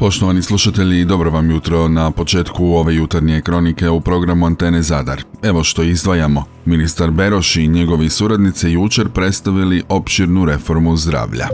Poštovani slušatelji, dobro vam jutro na početku ove jutarnje kronike u programu Antene Zadar. Evo što izdvajamo. Ministar Beroš i njegovi suradnice jučer predstavili opširnu reformu zdravlja.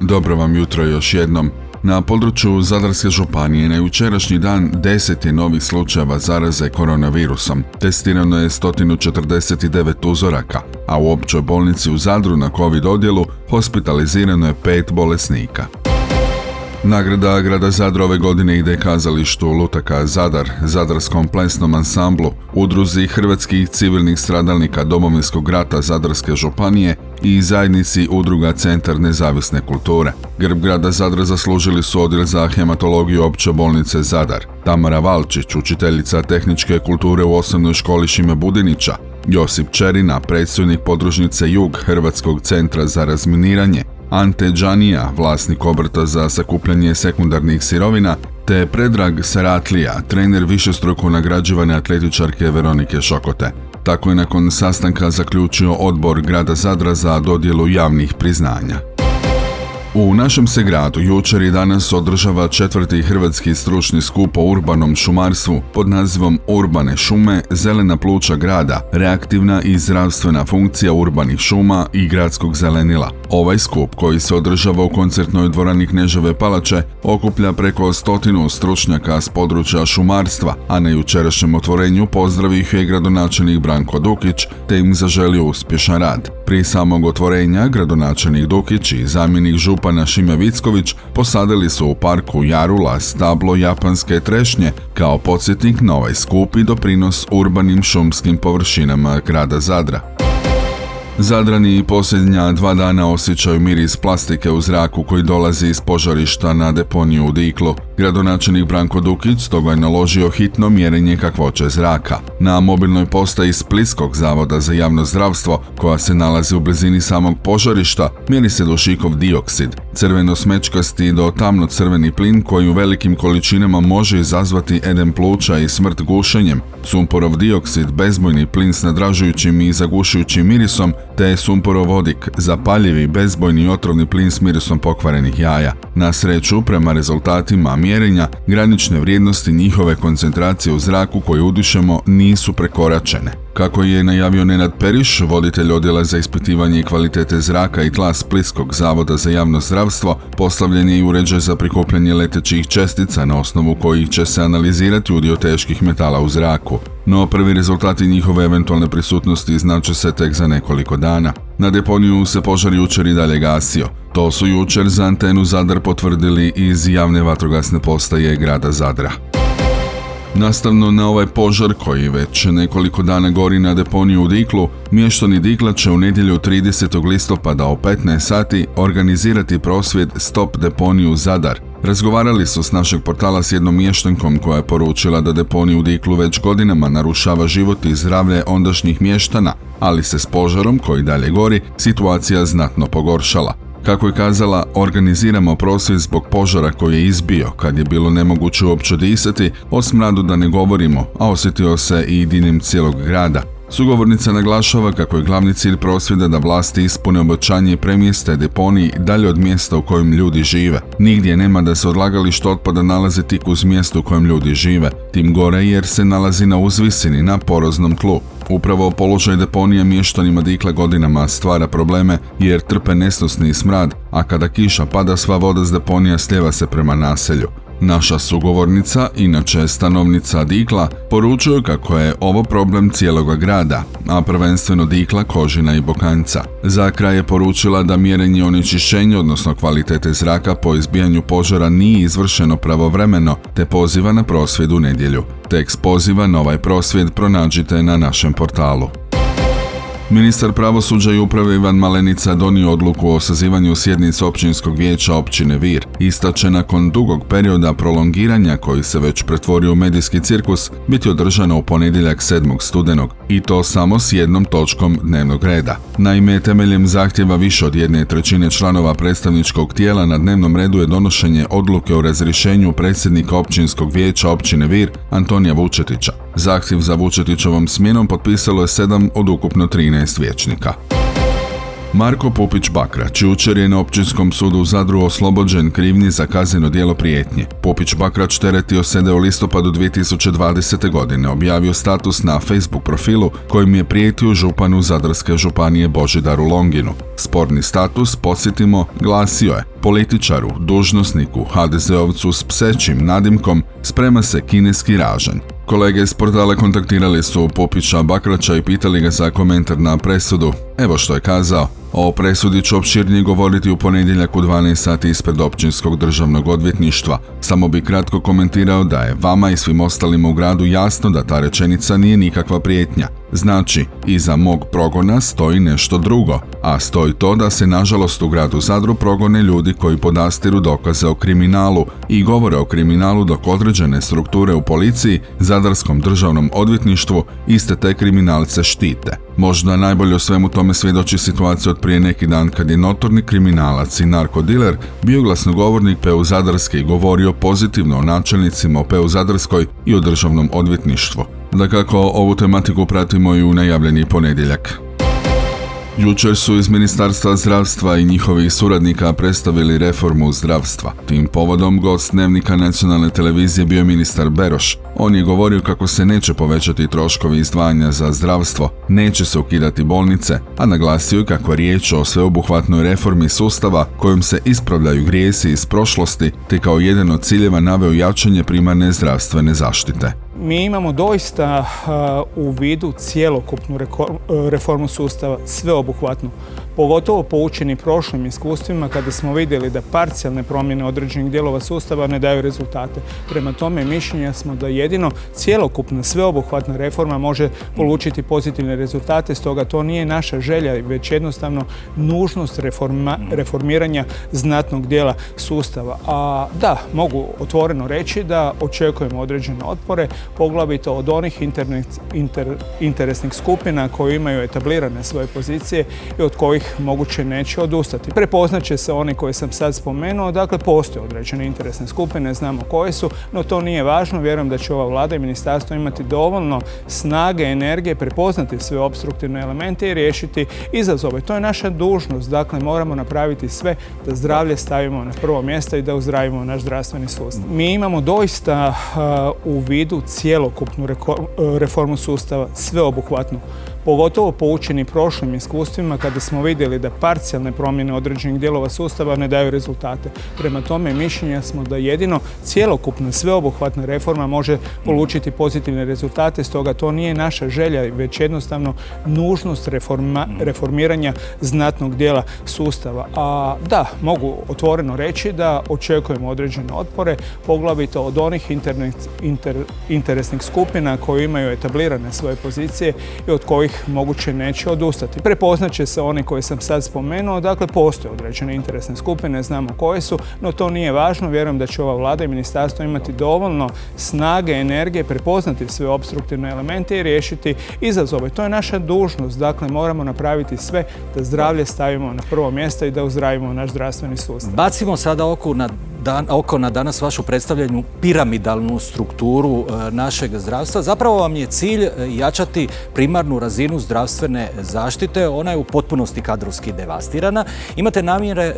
Dobro vam jutro još jednom. Na području Zadarske županije na jučerašnji dan 10 je novih slučajeva zaraze koronavirusom. Testirano je 149 uzoraka, a u općoj bolnici u Zadru na COVID odjelu hospitalizirano je pet bolesnika. Nagrada grada Zadra ove godine ide kazalištu Lutaka Zadar, Zadarskom plesnom ansamblu, udruzi hrvatskih civilnih stradalnika Domovinskog rata Zadarske županije i zajednici udruga Centar nezavisne kulture. Grb grada Zadra zaslužili su odjel za hematologiju opće bolnice Zadar, Tamara Valčić, učiteljica tehničke kulture u osnovnoj školi Šime Budinića, Josip Čerina, predstojnik podružnice Jug Hrvatskog centra za razminiranje, Ante Džanija, vlasnik obrta za sakupljanje sekundarnih sirovina, te Predrag Seratlija, trener višestruko nagrađivane atletičarke Veronike Šokote. Tako je nakon sastanka zaključio odbor grada Zadra za dodjelu javnih priznanja. U našem se gradu jučer i danas održava četvrti hrvatski stručni skup o urbanom šumarstvu pod nazivom Urbane šume, zelena pluća grada, reaktivna i zdravstvena funkcija urbanih šuma i gradskog zelenila. Ovaj skup koji se održava u koncertnoj dvorani Kneževe palače okuplja preko stotinu stručnjaka s područja šumarstva, a na jučerašnjem otvorenju pozdravio ih je gradonačelnik Branko Dukić te im zaželio uspješan rad. Prije samog otvorenja gradonačelnik Dukić i zamjenik župana Šime Vicković posadili su u parku Jarula stablo japanske trešnje kao podsjetnik na ovaj skup i doprinos urbanim šumskim površinama grada Zadra. Zadrani posljednja dva dana osjećaju miris plastike u zraku koji dolazi iz požarišta na deponiju u Diklu. Gradonačelnik Branko Dukić stoga je naložio hitno mjerenje kakvoće zraka. Na mobilnoj postaji Spliskog zavoda za javno zdravstvo, koja se nalazi u blizini samog požarišta, mjeri se dušikov dioksid, crveno-smečkasti do tamno-crveni plin koji u velikim količinama može izazvati edem pluća i smrt gušenjem, sumporov dioksid, bezbojni plin s nadražujućim i zagušujućim mirisom, te sumporovodik, zapaljivi, bezbojni otrovni plin s mirisom pokvarenih jaja. Na sreću, prema rezultatima mjerenja, granične vrijednosti njihove koncentracije u zraku koje udišemo nisu prekoračene. Kako je najavio Nenad Periš, voditelj odjela za ispitivanje kvalitete zraka i tla Splitskog zavoda za javno zdravstvo, postavljen je i uređaj za prikupljanje letećih čestica na osnovu kojih će se analizirati udio teških metala u zraku. No prvi rezultati njihove eventualne prisutnosti znače se tek za nekoliko dana. Na deponiju se požar jučer i dalje gasio. To su jučer za antenu Zadar potvrdili iz javne vatrogasne postaje grada Zadra. Nastavno na ovaj požar koji već nekoliko dana gori na deponiju u Diklu, mještani Dikla će u nedjelju 30. listopada o 15 sati organizirati prosvjed Stop deponiju Zadar. Razgovarali su s našeg portala s jednom mještankom koja je poručila da deponiju u Diklu već godinama narušava život i zdravlje ondašnjih mještana, ali se s požarom koji dalje gori situacija znatno pogoršala. Kako je kazala, organiziramo prosvjed zbog požara koji je izbio kad je bilo nemoguće uopće disati, o smradu da ne govorimo, a osjetio se i dinim cijelog grada. Sugovornica naglašava kako je glavni cilj prosvjeda da vlasti ispune obećanje i premjeste deponiji dalje od mjesta u kojem ljudi žive. Nigdje nema da se odlagalište otpada nalazi tik uz mjesto u kojem ljudi žive, tim gore jer se nalazi na uzvisini na poroznom tlu. Upravo položaj deponija mještanima Dikle godinama stvara probleme jer trpe nesnosni smrad, a kada kiša pada sva voda s deponija sljeva se prema naselju. Naša sugovornica, inače stanovnica Dikla, poručuje kako je ovo problem cijeloga grada, a prvenstveno Dikla, Kožina i Bokanca. Za kraj je poručila da mjerenje onečišćenja, odnosno kvalitete zraka po izbijanju požara nije izvršeno pravovremeno, te poziva na prosvjed u nedjelju. Tekst poziva na ovaj prosvjed pronađite na našem portalu. Ministar pravosuđa i uprave Ivan Malenica donio odluku o sazivanju sjednice općinskog vijeća općine Vir. Istače nakon dugog perioda prolongiranja koji se već pretvorio u medijski cirkus biti održana u ponedjeljak 7. studenog i to samo s jednom točkom dnevnog reda. Naime, temeljem zahtjeva više od jedne trećine članova predstavničkog tijela na dnevnom redu je donošenje odluke o razrješenju predsjednika općinskog vijeća općine Vir Antonija Vučetića. Zahtjev za Vučetićevom smjenom potpisalo je sedam od ukupno 13 vijećnika. Marko Pupić Bakrać jučer je na općinskom sudu u Zadru oslobođen krivnji za kazneno djelo prijetnje. Pupić Bakrać teretio sede u listopadu 2020. godine, objavio status na Facebook profilu kojim je prijetio županu Zadarske županije Božidaru Longinu. Sporni status, podsjetimo, glasio je političaru, dužnosniku, HDZ-ovcu s psećim nadimkom sprema se kineski ražanj. Kolege iz portala kontaktirali su Popića Bakraća i pitali ga za komentar na presudu. Evo što je kazao. O presudi ću opširnije govoriti u ponedjeljak u 12 sati ispred općinskog državnog odvjetništva. Samo bi kratko komentirao da je vama i svim ostalima u gradu jasno da ta rečenica nije nikakva prijetnja. Znači, iza mog progona stoji nešto drugo, a stoji to da se nažalost u gradu Zadru progone ljudi koji podastiru dokaze o kriminalu i govore o kriminalu dok određene strukture u policiji, Zadarskom državnom odvjetništvu iste te kriminalce štite. Možda najbolje o svemu tome svjedoči situacija od prije neki dan kad je notorni kriminalac i narkodiler bio glasnogovornik Peu Zadarske i govorio pozitivno o načelnicima o Peu Zadarskoj i o državnom odvjetništvu. Da kako ovu tematiku pratimo i u najavljeni ponedjeljak. Jučer su iz Ministarstva zdravstva i njihovih suradnika predstavili reformu zdravstva. Tim povodom gost dnevnika nacionalne televizije bio ministar Beroš. On je govorio kako se neće povećati troškovi izdvajanja za zdravstvo, neće se ukidati bolnice, a naglasio je kako je riječ o sveobuhvatnoj reformi sustava kojom se ispravljaju grijesi iz prošlosti te kao jedan od ciljeva naveo jačanje primarne zdravstvene zaštite. Mi imamo doista u vidu cjelokupnu reformu sustava, sveobuhvatnu pogotovo poučeni prošlim iskustvima kada smo vidjeli da parcijalne promjene određenih dijelova sustava ne daju rezultate. Prema tome mišljenja smo da jedino cjelokupna sveobuhvatna reforma može polučiti pozitivne rezultate, stoga to nije naša želja, već jednostavno nužnost reformiranja znatnog dijela sustava. A da, mogu otvoreno reći da očekujemo određene otpore, poglavito od onih interesnih skupina koji imaju etablirane svoje pozicije i od kojih moguće neće odustati. Prepoznaće se one koje sam sad spomenuo, dakle postoje određene interesne skupine, znamo koje su, no to nije važno, vjerujem da će ova vlada i ministarstvo imati dovoljno snage, energije, prepoznati sve obstruktivne elemente i riješiti izazove. To je naša dužnost, dakle moramo napraviti sve da zdravlje stavimo na prvo mjesto i da uzdravimo naš zdravstveni sustav. Mi imamo doista u vidu cjelokupnu reformu sustava, sveobuhvatnu pogotovo poučeni prošlim iskustvima kada smo vidjeli da parcijalne promjene određenih dijelova sustava ne daju rezultate. Prema tome mišljenja smo da jedino cjelokupna sveobuhvatna reforma može polučiti pozitivne rezultate, stoga to nije naša želja, već jednostavno nužnost reformiranja znatnog dijela sustava. A da, mogu otvoreno reći da očekujemo određene otpore, poglavito od onih interesnih skupina koji imaju etablirane svoje pozicije i od kojih moguće neće odustati. Prepoznaće se one koje sam sad spomenuo, dakle postoje određene interesne skupine, znamo koje su, no to nije važno, vjerujem da će ova vlada i ministarstvo imati dovoljno snage, energije, prepoznati sve obstruktivne elemente i riješiti izazove. To je naša dužnost, dakle moramo napraviti sve da zdravlje stavimo na prvo mjesto i da uzdravimo naš zdravstveni sustav. Bacimo sada oko na dan, oko na danas vašu predstavljanju piramidalnu strukturu e, našeg zdravstva. Zapravo vam je cilj e, jačati primarnu razinu zdravstvene zaštite. Ona je u potpunosti kadrovski devastirana. Imate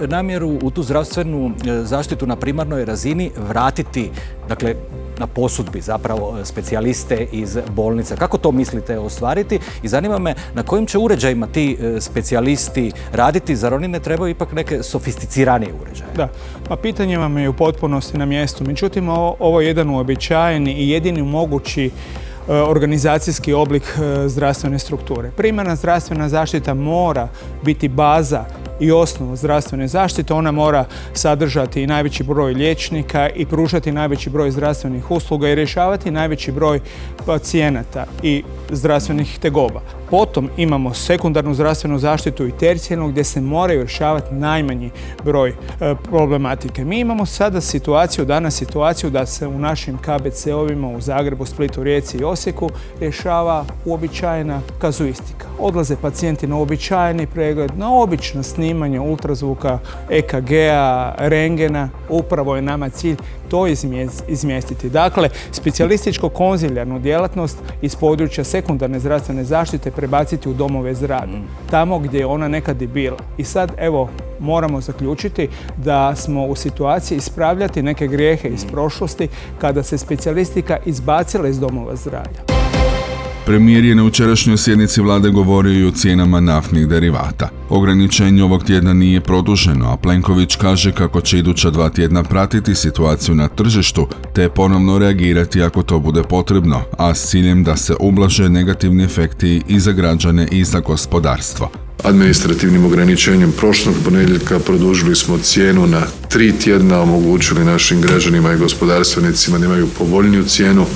namjeru u tu zdravstvenu e, zaštitu na primarnoj razini vratiti, dakle, na posudbi zapravo specijaliste iz bolnica. Kako to mislite ostvariti? I zanima me na kojim će uređajima ti specijalisti raditi, zar oni ne trebaju ipak neke sofisticiranije uređaje? Da, pa pitanje vam je u potpunosti na mjestu. Međutim, ovo je jedan uobičajeni i jedini mogući e, organizacijski oblik e, zdravstvene strukture. Primarna zdravstvena zaštita mora biti baza i osnova zdravstvene zaštite. Ona mora sadržati najveći broj liječnika i pružati najveći broj zdravstvenih usluga i rješavati najveći broj pacijenata i zdravstvenih tegoba. Potom imamo sekundarnu zdravstvenu zaštitu i tercijalnu gdje se moraju rješavati najmanji broj e, problematike. Mi imamo sada situaciju, danas situaciju da se u našim KBC-ovima u Zagrebu, Splitu, Rijeci i Osijeku rješava uobičajena kazuistika. Odlaze pacijenti na uobičajeni pregled, na obično snimanje ultrazvuka, EKG-a, rengena. Upravo je nama cilj to izmjestiti. Dakle, specijalističko konzilijarnu djelatnost iz područja sekundarne zdravstvene zaštite prebaciti u domove zdravlja. Tamo gdje je ona nekad i bila. I sad, evo, moramo zaključiti da smo u situaciji ispravljati neke grijehe iz prošlosti kada se specijalistika izbacila iz domova zdravlja. Premijer je na učerašnjoj sjednici vlade govorio i o cijenama naftnih derivata. Ograničenje ovog tjedna nije produženo, a Plenković kaže kako će iduća dva tjedna pratiti situaciju na tržištu te ponovno reagirati ako to bude potrebno, a s ciljem da se ublaže negativni efekti i za građane i za gospodarstvo. Administrativnim ograničenjem prošlog ponedjeljka produžili smo cijenu na tri tjedna, omogućili našim građanima i gospodarstvenicima da imaju povoljniju cijenu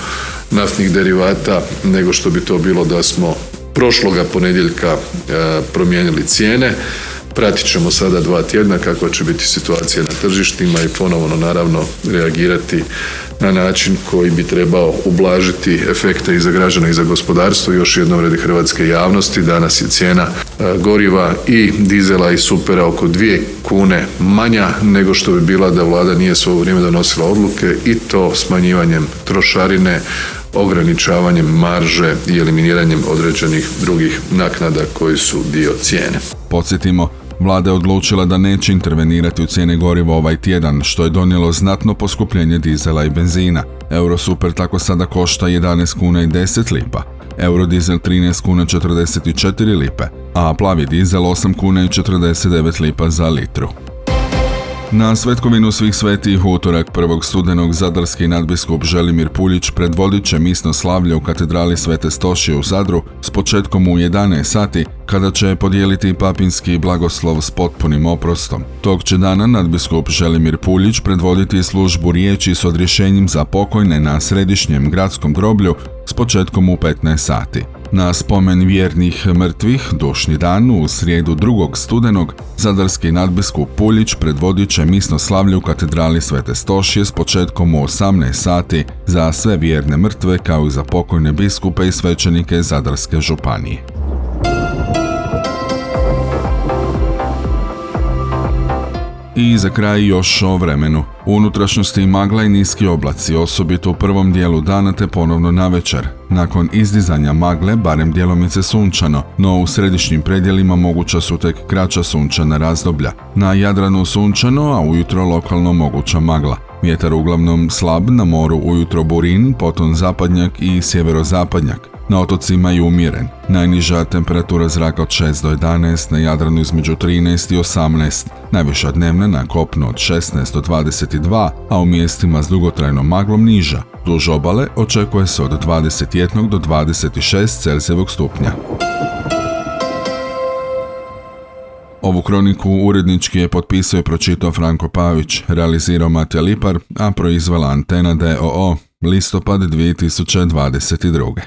naftnih derivata nego što bi to bilo da smo prošloga ponedjeljka e, promijenili cijene. Pratit ćemo sada dva tjedna kakva će biti situacija na tržištima i ponovno naravno reagirati na način koji bi trebao ublažiti efekte i za građane i za gospodarstvo. Još jednom radi hrvatske javnosti, danas je cijena e, goriva i dizela i supera oko dvije kune manja nego što bi bila da vlada nije svo vrijeme donosila odluke i to smanjivanjem trošarine, ograničavanjem marže i eliminiranjem određenih drugih naknada koji su dio cijene. Podsjetimo, Vlada je odlučila da neće intervenirati u cijene goriva ovaj tjedan, što je donijelo znatno poskupljenje dizela i benzina. Eurosuper tako sada košta 11 kuna i 10 lipa, Eurodizel 13 kuna 44 lipe, a plavi dizel 8 kuna i 49 lipa za litru. Na svetkovinu svih svetih utorak prvog studenog zadarski nadbiskup Želimir Puljić predvodit će misno slavlje u katedrali Svete Stošije u Zadru s početkom u 11 sati kada će podijeliti papinski blagoslov s potpunim oprostom. Tog će dana nadbiskup Želimir Puljić predvoditi službu riječi s odrješenjem za pokojne na središnjem gradskom groblju s početkom u 15 sati. Na spomen vjernih mrtvih, dušni dan u srijedu drugog studenog, zadarski nadbiskup Puljić predvodit će misno slavlje u katedrali Svete Stošije s početkom u 18 sati za sve vjerne mrtve kao i za pokojne biskupe i svećenike Zadarske županije. I za kraj još o vremenu. U unutrašnjosti magla i niski oblaci, osobito u prvom dijelu dana te ponovno na večer. Nakon izdizanja magle, barem djelomice sunčano, no u središnjim predjelima moguća su tek kraća sunčana razdoblja. Na Jadranu sunčano, a ujutro lokalno moguća magla. Vjetar uglavnom slab, na moru ujutro burin, potom zapadnjak i sjeverozapadnjak. Na otocima je umjeren. Najniža temperatura zraka od 6 do 11, na Jadranu između 13 i 18, najviša dnevna na kopnu od 16 do 22, a u mjestima s dugotrajnom maglom niža. Duž obale očekuje se od 21 do 26 Celzijevog stupnja. Ovu kroniku urednički je potpisao i pročitao Franko Pavić, realizirao Matija Lipar, a proizvala Antena DOO, listopad 2022.